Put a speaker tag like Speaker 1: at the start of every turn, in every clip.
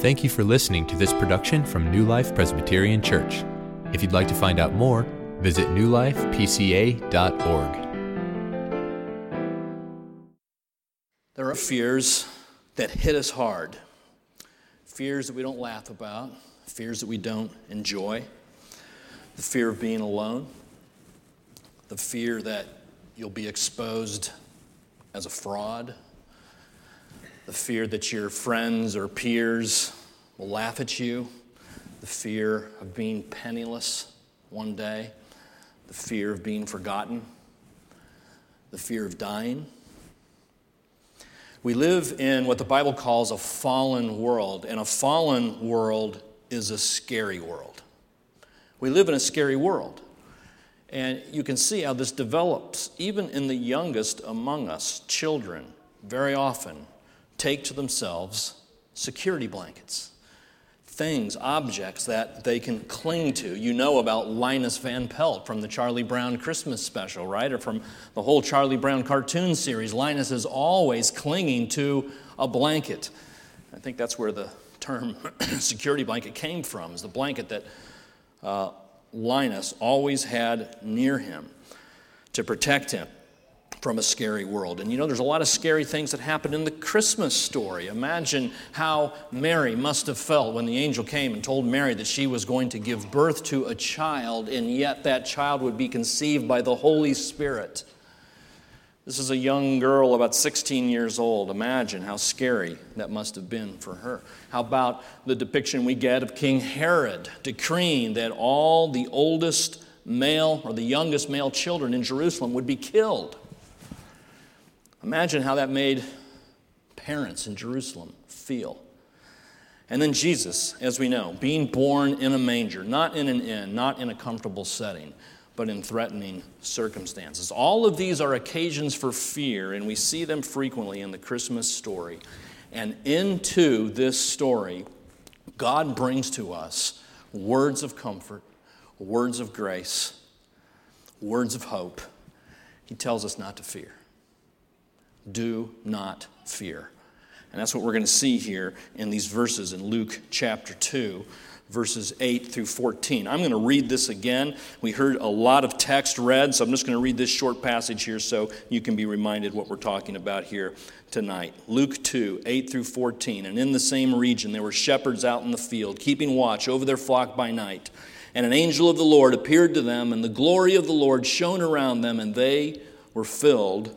Speaker 1: Thank you for listening to this production from New Life Presbyterian Church. If you'd like to find out more, visit newlifepca.org.
Speaker 2: There are fears that hit us hard. Fears that we don't laugh about, fears that we don't enjoy. The fear of being alone, the fear that you'll be exposed as a fraud, the fear that your friends or peers will laugh at you, the fear of being penniless one day, the fear of being forgotten, the fear of dying. We live in what the Bible calls a fallen world, and a fallen world is a scary world. We live in a scary world. And you can see how this develops, even in the youngest among us, children, very often take to themselves security blankets, things, objects that they can cling to. You know about Linus Van Pelt from the Charlie Brown Christmas special, right? Or from the whole Charlie Brown cartoon series. Linus is always clinging to a blanket. I think that's where the term security blanket came from, is the blanket that uh, Linus always had near him to protect him from a scary world. And you know, there's a lot of scary things that happen in the Christmas story. Imagine how Mary must have felt when the angel came and told Mary that she was going to give birth to a child, and yet that child would be conceived by the Holy Spirit. This is a young girl, about 16 years old. Imagine how scary that must have been for her. How about the depiction we get of King Herod decreeing that all the oldest male or the youngest male children in Jerusalem would be killed? Imagine how that made parents in Jerusalem feel. And then Jesus, as we know, being born in a manger, not in an inn, not in a comfortable setting, but in threatening circumstances. All of these are occasions for fear, and we see them frequently in the Christmas story. And into this story, God brings to us words of comfort, words of grace, words of hope. He tells us not to fear do not fear. And that's what we're going to see here in these verses in Luke chapter 2, verses 8 through 14. I'm going to read this again. We heard a lot of text read, so I'm just going to read this short passage here so you can be reminded what we're talking about here tonight. Luke 2, 8 through 14. And in the same region, there were shepherds out in the field, keeping watch over their flock by night. And an angel of the Lord appeared to them, and the glory of the Lord shone around them, and they were filled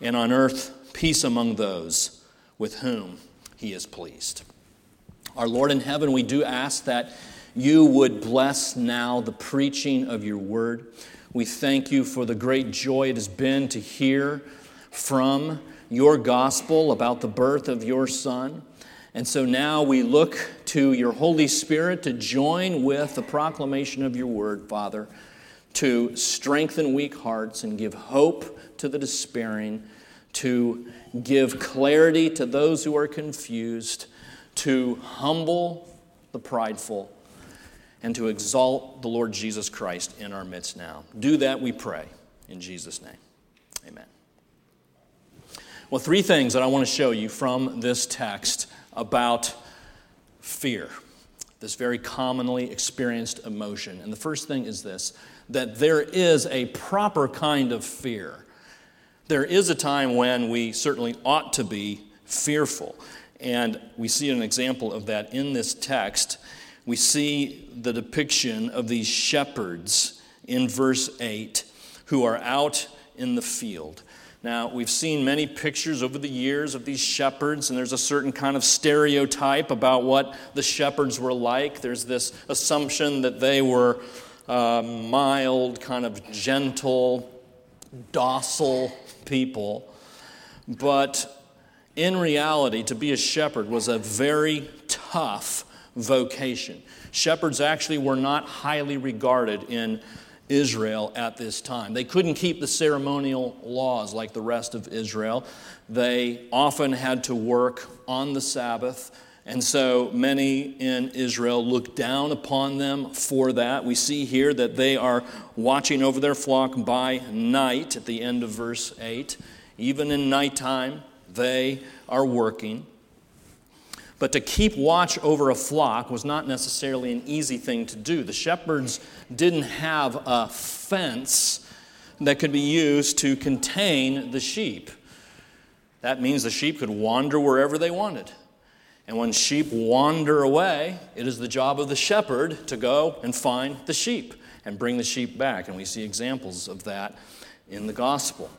Speaker 2: and on earth peace among those with whom he is pleased. Our Lord in heaven, we do ask that you would bless now the preaching of your word. We thank you for the great joy it has been to hear from your gospel about the birth of your son. And so now we look to your Holy Spirit to join with the proclamation of your word, Father, to strengthen weak hearts and give hope to the despairing to give clarity to those who are confused, to humble the prideful, and to exalt the Lord Jesus Christ in our midst now. Do that, we pray, in Jesus' name. Amen. Well, three things that I want to show you from this text about fear, this very commonly experienced emotion. And the first thing is this that there is a proper kind of fear there is a time when we certainly ought to be fearful. And we see an example of that in this text. We see the depiction of these shepherds in verse 8 who are out in the field. Now, we've seen many pictures over the years of these shepherds, and there's a certain kind of stereotype about what the shepherds were like. There's this assumption that they were uh, mild, kind of gentle, docile people. But in reality, to be a shepherd was a very tough, vocation. Shepherds actually were not highly regarded in Israel at this time. They couldn't keep the ceremonial laws like the rest of Israel. They often had to work on the Sabbath. And so many in Israel look down upon them for that. We see here that they are watching over their flock by night at the end of verse 8. Even in nighttime, they are working. But to keep watch over a flock was not necessarily an easy thing to do. The shepherds didn't have a fence that could be used to contain the sheep. That means the sheep could wander wherever they wanted. And when sheep wander away, it is the job of the shepherd to go and find the sheep and bring the sheep back. And we see examples of that in the gospel.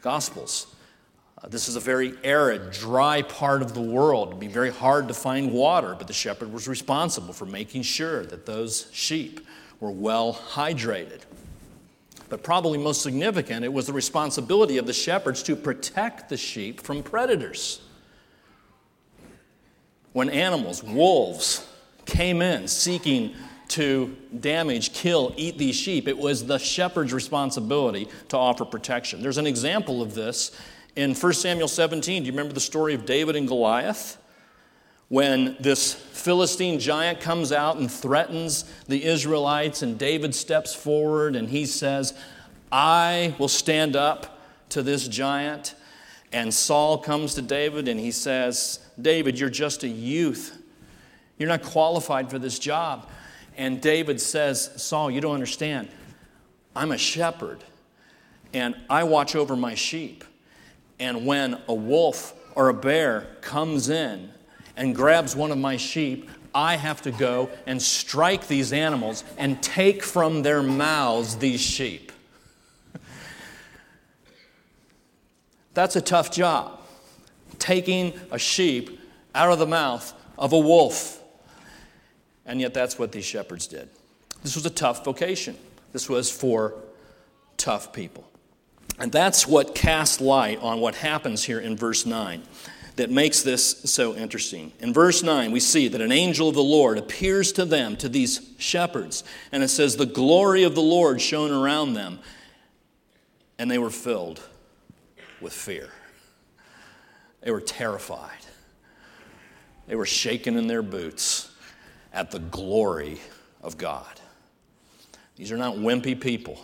Speaker 2: Gospels. Uh, this is a very arid, dry part of the world. It'd be very hard to find water, but the shepherd was responsible for making sure that those sheep were well hydrated. But probably most significant, it was the responsibility of the shepherds to protect the sheep from predators. When animals, wolves, came in seeking to damage, kill, eat these sheep, it was the shepherd's responsibility to offer protection. There's an example of this in 1 Samuel 17. Do you remember the story of David and Goliath? When this Philistine giant comes out and threatens the Israelites, and David steps forward and he says, I will stand up to this giant. And Saul comes to David and he says, David, you're just a youth. You're not qualified for this job. And David says, Saul, you don't understand. I'm a shepherd and I watch over my sheep. And when a wolf or a bear comes in and grabs one of my sheep, I have to go and strike these animals and take from their mouths these sheep. That's a tough job. Taking a sheep out of the mouth of a wolf. And yet, that's what these shepherds did. This was a tough vocation. This was for tough people. And that's what casts light on what happens here in verse 9 that makes this so interesting. In verse 9, we see that an angel of the Lord appears to them, to these shepherds, and it says, The glory of the Lord shone around them, and they were filled with fear. They were terrified. They were shaken in their boots at the glory of God. These are not wimpy people.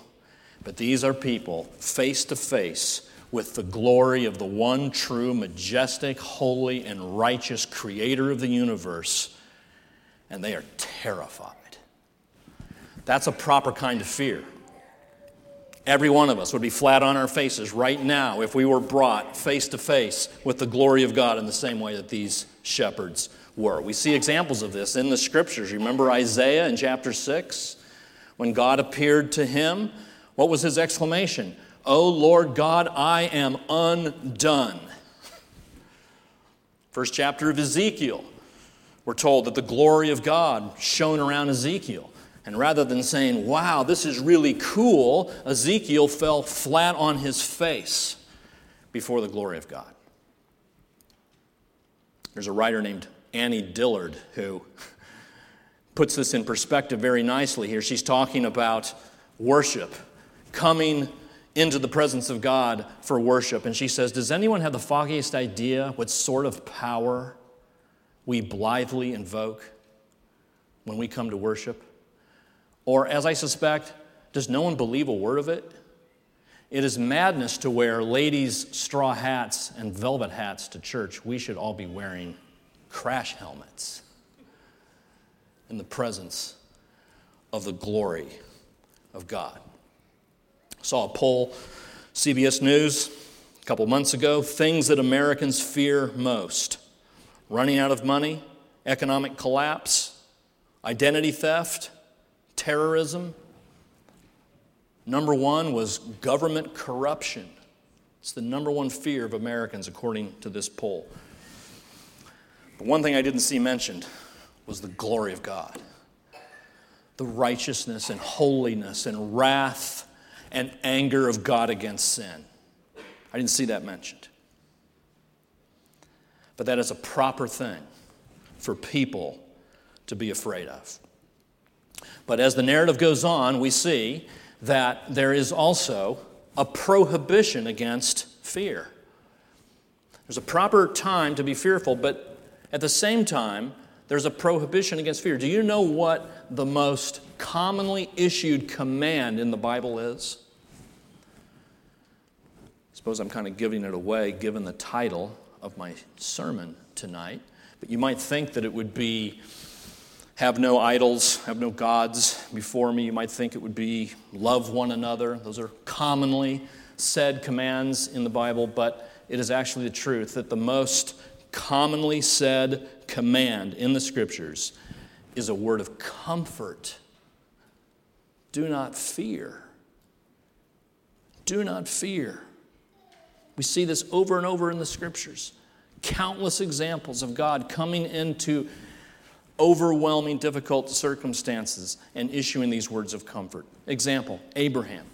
Speaker 2: But these are people face to face with the glory of the one true, majestic, holy, and righteous creator of the universe, and they are terrified. That's a proper kind of fear. Every one of us would be flat on our faces right now if we were brought face to face with the glory of God in the same way that these shepherds were. We see examples of this in the scriptures. Remember Isaiah in chapter 6? When God appeared to him what was his exclamation? Oh Lord God, I am undone. First chapter of Ezekiel, we're told that the glory of God shone around Ezekiel. And rather than saying, wow, this is really cool, Ezekiel fell flat on his face before the glory of God. There's a writer named Annie Dillard who puts this in perspective very nicely here. She's talking about worship coming into the presence of God for worship. And she says, Does anyone have the foggiest idea what sort of power we blithely invoke when we come to worship? Or, as I suspect, does no one believe a word of it? It is madness to wear ladies' straw hats and velvet hats to church. We should all be wearing crash helmets in the presence of the glory of God. I Saw a poll, CBS News, a couple months ago things that Americans fear most running out of money, economic collapse, identity theft, terrorism. Number one was government corruption. It's the number one fear of Americans, according to this poll. But one thing I didn't see mentioned was the glory of God, the righteousness and holiness and wrath and anger of God against sin. I didn't see that mentioned. But that is a proper thing for people to be afraid of. But as the narrative goes on, we see that there is also a prohibition against fear. There's a proper time to be fearful, but at the same time, there's a prohibition against fear. Do you know what the most commonly issued command in the Bible is? I suppose I'm kind of giving it away given the title of my sermon tonight, but you might think that it would be have no idols, have no gods before me. You might think it would be love one another. Those are commonly said commands in the Bible, but it is actually the truth that the most commonly said command in the scriptures is a word of comfort. Do not fear. Do not fear. We see this over and over in the scriptures. Countless examples of God coming into overwhelming, difficult circumstances and issuing these words of comfort. Example Abraham,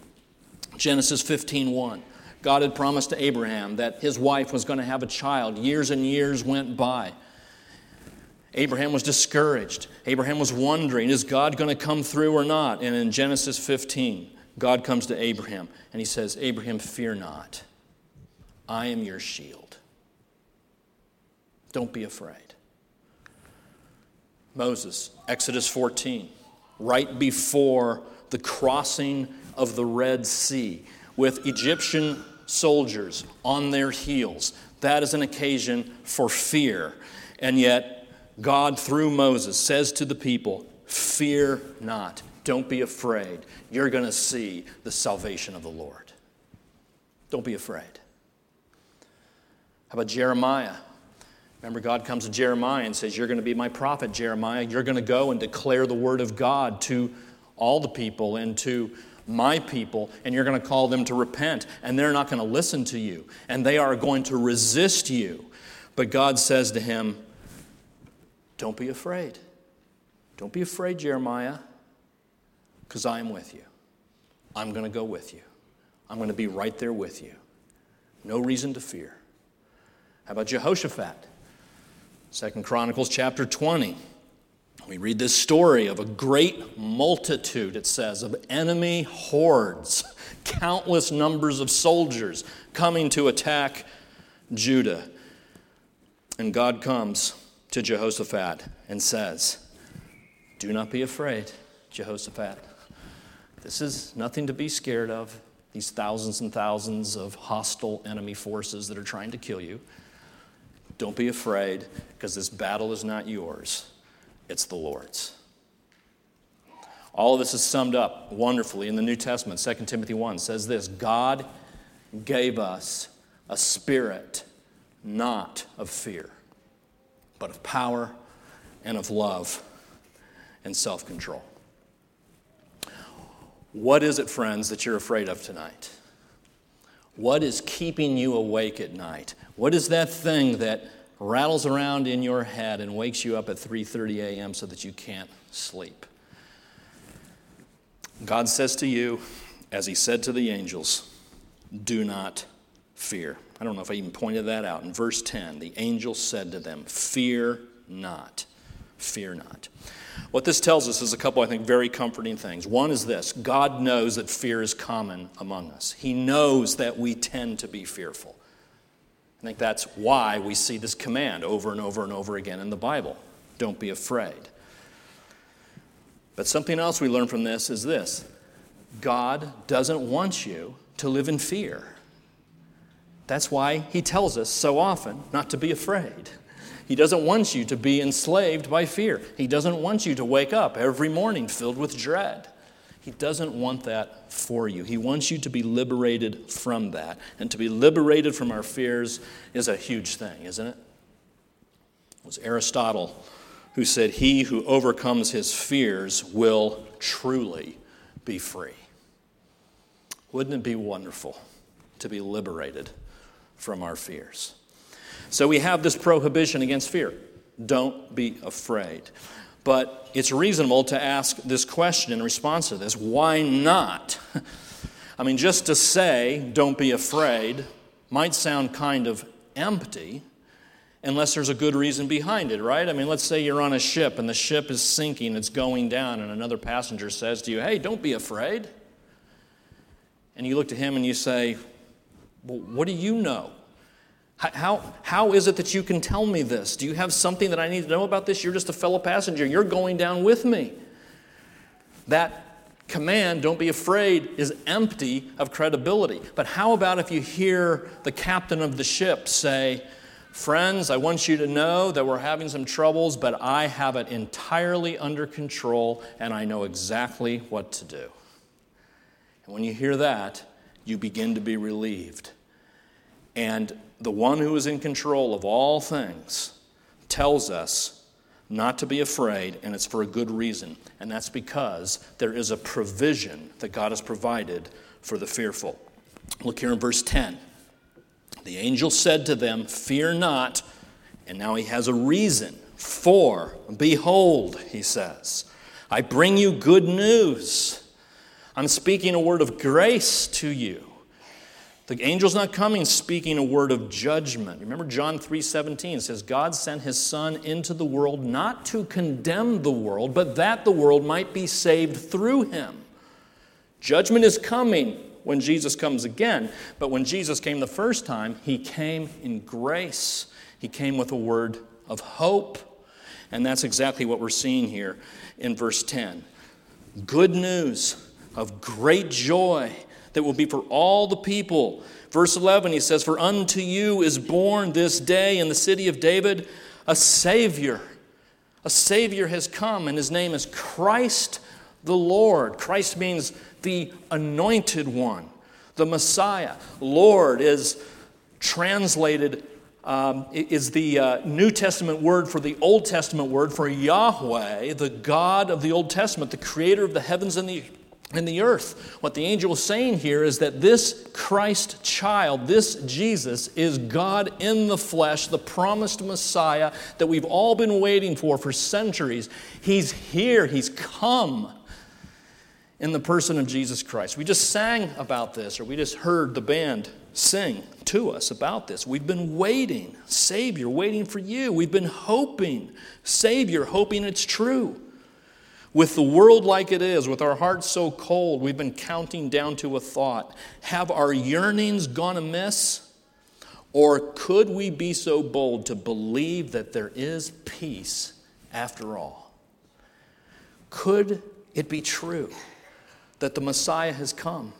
Speaker 2: Genesis 15 1. God had promised to Abraham that his wife was going to have a child. Years and years went by. Abraham was discouraged. Abraham was wondering, is God going to come through or not? And in Genesis 15, God comes to Abraham and he says, Abraham, fear not. I am your shield. Don't be afraid. Moses, Exodus 14, right before the crossing of the Red Sea, with Egyptian soldiers on their heels. That is an occasion for fear. And yet, God, through Moses, says to the people, Fear not. Don't be afraid. You're going to see the salvation of the Lord. Don't be afraid. How about Jeremiah? Remember, God comes to Jeremiah and says, You're going to be my prophet, Jeremiah. You're going to go and declare the word of God to all the people and to my people, and you're going to call them to repent, and they're not going to listen to you, and they are going to resist you. But God says to him, Don't be afraid. Don't be afraid, Jeremiah, because I am with you. I'm going to go with you. I'm going to be right there with you. No reason to fear. How about Jehoshaphat? Second Chronicles chapter 20. We read this story of a great multitude, it says, of enemy hordes, countless numbers of soldiers coming to attack Judah. And God comes to Jehoshaphat and says, Do not be afraid, Jehoshaphat. This is nothing to be scared of, these thousands and thousands of hostile enemy forces that are trying to kill you. Don't be afraid, because this battle is not yours, it's the Lord's. All of this is summed up wonderfully in the New Testament. 2 Timothy 1 says this God gave us a spirit not of fear, but of power and of love and self control. What is it, friends, that you're afraid of tonight? What is keeping you awake at night? What is that thing that rattles around in your head and wakes you up at 3:30 a.m. so that you can't sleep? God says to you, as he said to the angels, do not fear. I don't know if I even pointed that out. In verse 10, the angel said to them, Fear not, fear not. What this tells us is a couple, I think, very comforting things. One is this God knows that fear is common among us, He knows that we tend to be fearful. I think that's why we see this command over and over and over again in the Bible don't be afraid. But something else we learn from this is this God doesn't want you to live in fear. That's why He tells us so often not to be afraid. He doesn't want you to be enslaved by fear. He doesn't want you to wake up every morning filled with dread. He doesn't want that for you. He wants you to be liberated from that. And to be liberated from our fears is a huge thing, isn't it? It was Aristotle who said, He who overcomes his fears will truly be free. Wouldn't it be wonderful to be liberated from our fears? So we have this prohibition against fear. Don't be afraid. But it's reasonable to ask this question in response to this why not? I mean, just to say, don't be afraid, might sound kind of empty unless there's a good reason behind it, right? I mean, let's say you're on a ship and the ship is sinking, it's going down, and another passenger says to you, Hey, don't be afraid. And you look to him and you say, Well, what do you know? How, how is it that you can tell me this? Do you have something that I need to know about this? You're just a fellow passenger. You're going down with me. That command, don't be afraid, is empty of credibility. But how about if you hear the captain of the ship say, Friends, I want you to know that we're having some troubles, but I have it entirely under control and I know exactly what to do. And when you hear that, you begin to be relieved. And the one who is in control of all things tells us not to be afraid, and it's for a good reason. And that's because there is a provision that God has provided for the fearful. Look here in verse 10. The angel said to them, Fear not. And now he has a reason. For, behold, he says, I bring you good news. I'm speaking a word of grace to you. The angel's not coming speaking a word of judgment. Remember John 3:17 says God sent his son into the world not to condemn the world, but that the world might be saved through him. Judgment is coming when Jesus comes again, but when Jesus came the first time, he came in grace. He came with a word of hope. And that's exactly what we're seeing here in verse 10. Good news of great joy that will be for all the people. Verse 11, he says, For unto you is born this day in the city of David a Savior. A Savior has come, and his name is Christ the Lord. Christ means the anointed one, the Messiah. Lord is translated, um, is the uh, New Testament word for the Old Testament word for Yahweh, the God of the Old Testament, the creator of the heavens and the in the earth. What the angel is saying here is that this Christ child, this Jesus, is God in the flesh, the promised Messiah that we've all been waiting for for centuries. He's here, He's come in the person of Jesus Christ. We just sang about this, or we just heard the band sing to us about this. We've been waiting, Savior, waiting for you. We've been hoping, Savior, hoping it's true. With the world like it is, with our hearts so cold, we've been counting down to a thought. Have our yearnings gone amiss? Or could we be so bold to believe that there is peace after all? Could it be true that the Messiah has come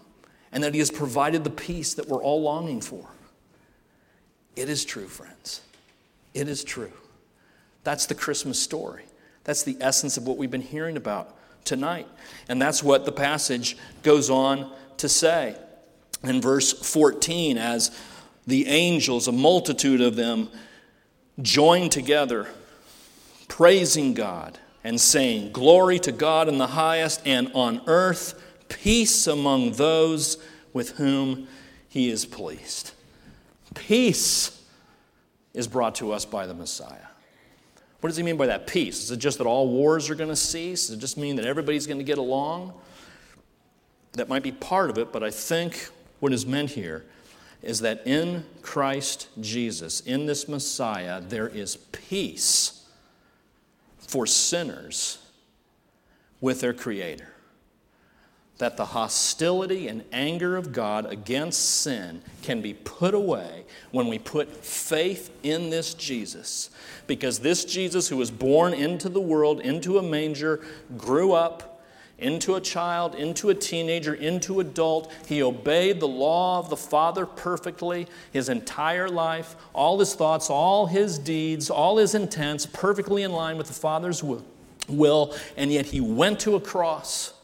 Speaker 2: and that he has provided the peace that we're all longing for? It is true, friends. It is true. That's the Christmas story. That's the essence of what we've been hearing about tonight. And that's what the passage goes on to say. In verse 14, as the angels, a multitude of them, join together, praising God and saying, Glory to God in the highest, and on earth, peace among those with whom he is pleased. Peace is brought to us by the Messiah. What does he mean by that peace? Is it just that all wars are going to cease? Does it just mean that everybody's going to get along? That might be part of it, but I think what is meant here is that in Christ Jesus, in this Messiah, there is peace for sinners with their Creator that the hostility and anger of God against sin can be put away when we put faith in this Jesus. Because this Jesus, who was born into the world, into a manger, grew up into a child, into a teenager, into adult. He obeyed the law of the Father perfectly his entire life, all his thoughts, all his deeds, all his intents, perfectly in line with the Father's will, and yet he went to a cross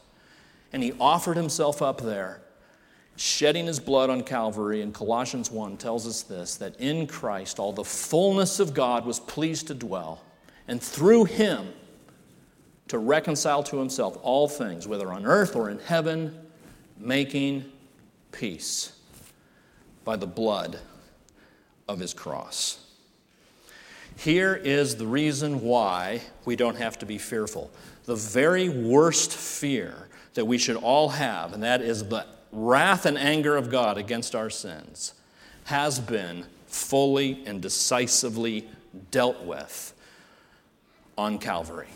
Speaker 2: and he offered himself up there, shedding his blood on Calvary. And Colossians 1 tells us this that in Christ all the fullness of God was pleased to dwell, and through him to reconcile to himself all things, whether on earth or in heaven, making peace by the blood of his cross. Here is the reason why we don't have to be fearful. The very worst fear that we should all have, and that is the wrath and anger of God against our sins, has been fully and decisively dealt with on Calvary.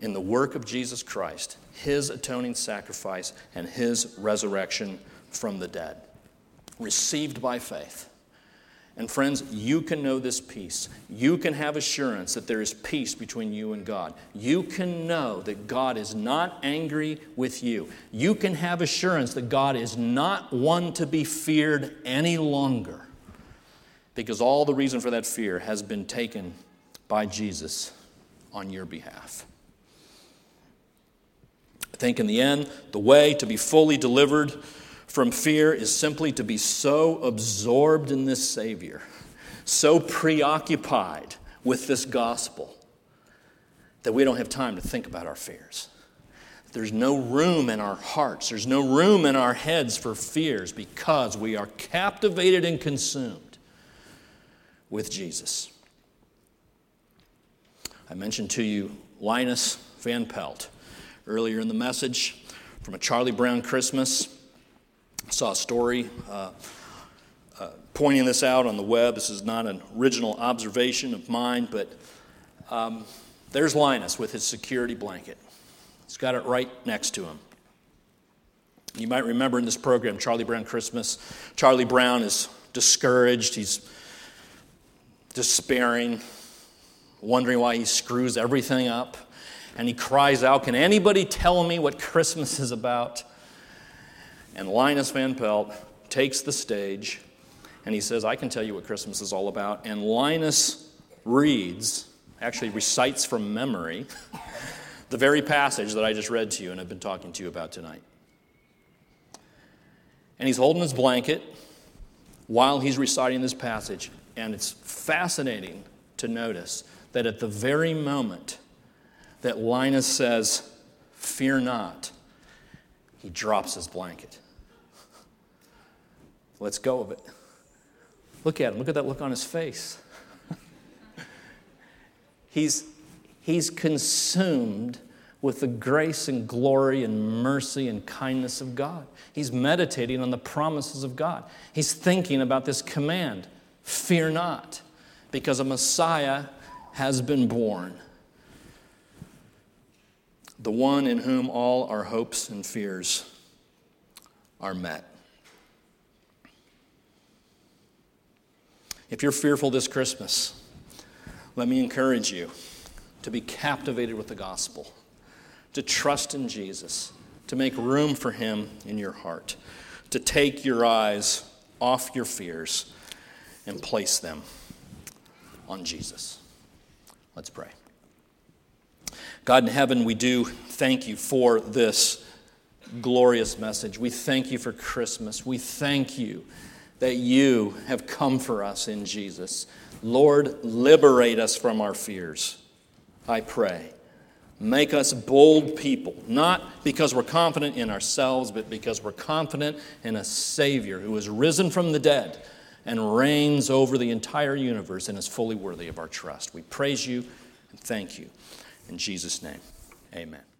Speaker 2: In the work of Jesus Christ, his atoning sacrifice, and his resurrection from the dead, received by faith. And friends, you can know this peace. You can have assurance that there is peace between you and God. You can know that God is not angry with you. You can have assurance that God is not one to be feared any longer because all the reason for that fear has been taken by Jesus on your behalf. I think in the end, the way to be fully delivered from fear is simply to be so absorbed in this Savior, so preoccupied with this gospel, that we don't have time to think about our fears. There's no room in our hearts, there's no room in our heads for fears because we are captivated and consumed with Jesus. I mentioned to you Linus Van Pelt earlier in the message from a Charlie Brown Christmas. Saw a story uh, uh, pointing this out on the web. This is not an original observation of mine, but um, there's Linus with his security blanket. He's got it right next to him. You might remember in this program, Charlie Brown Christmas, Charlie Brown is discouraged, he's despairing, wondering why he screws everything up. And he cries out, Can anybody tell me what Christmas is about? And Linus Van Pelt takes the stage and he says, I can tell you what Christmas is all about. And Linus reads, actually recites from memory, the very passage that I just read to you and have been talking to you about tonight. And he's holding his blanket while he's reciting this passage. And it's fascinating to notice that at the very moment that Linus says, Fear not, he drops his blanket. Let's go of it. Look at him. Look at that look on his face. he's, he's consumed with the grace and glory and mercy and kindness of God. He's meditating on the promises of God. He's thinking about this command fear not, because a Messiah has been born. The one in whom all our hopes and fears are met. If you're fearful this Christmas, let me encourage you to be captivated with the gospel, to trust in Jesus, to make room for him in your heart, to take your eyes off your fears and place them on Jesus. Let's pray. God in heaven, we do thank you for this glorious message. We thank you for Christmas. We thank you that you have come for us in Jesus. Lord, liberate us from our fears, I pray. Make us bold people, not because we're confident in ourselves, but because we're confident in a Savior who has risen from the dead and reigns over the entire universe and is fully worthy of our trust. We praise you and thank you. In Jesus' name, amen.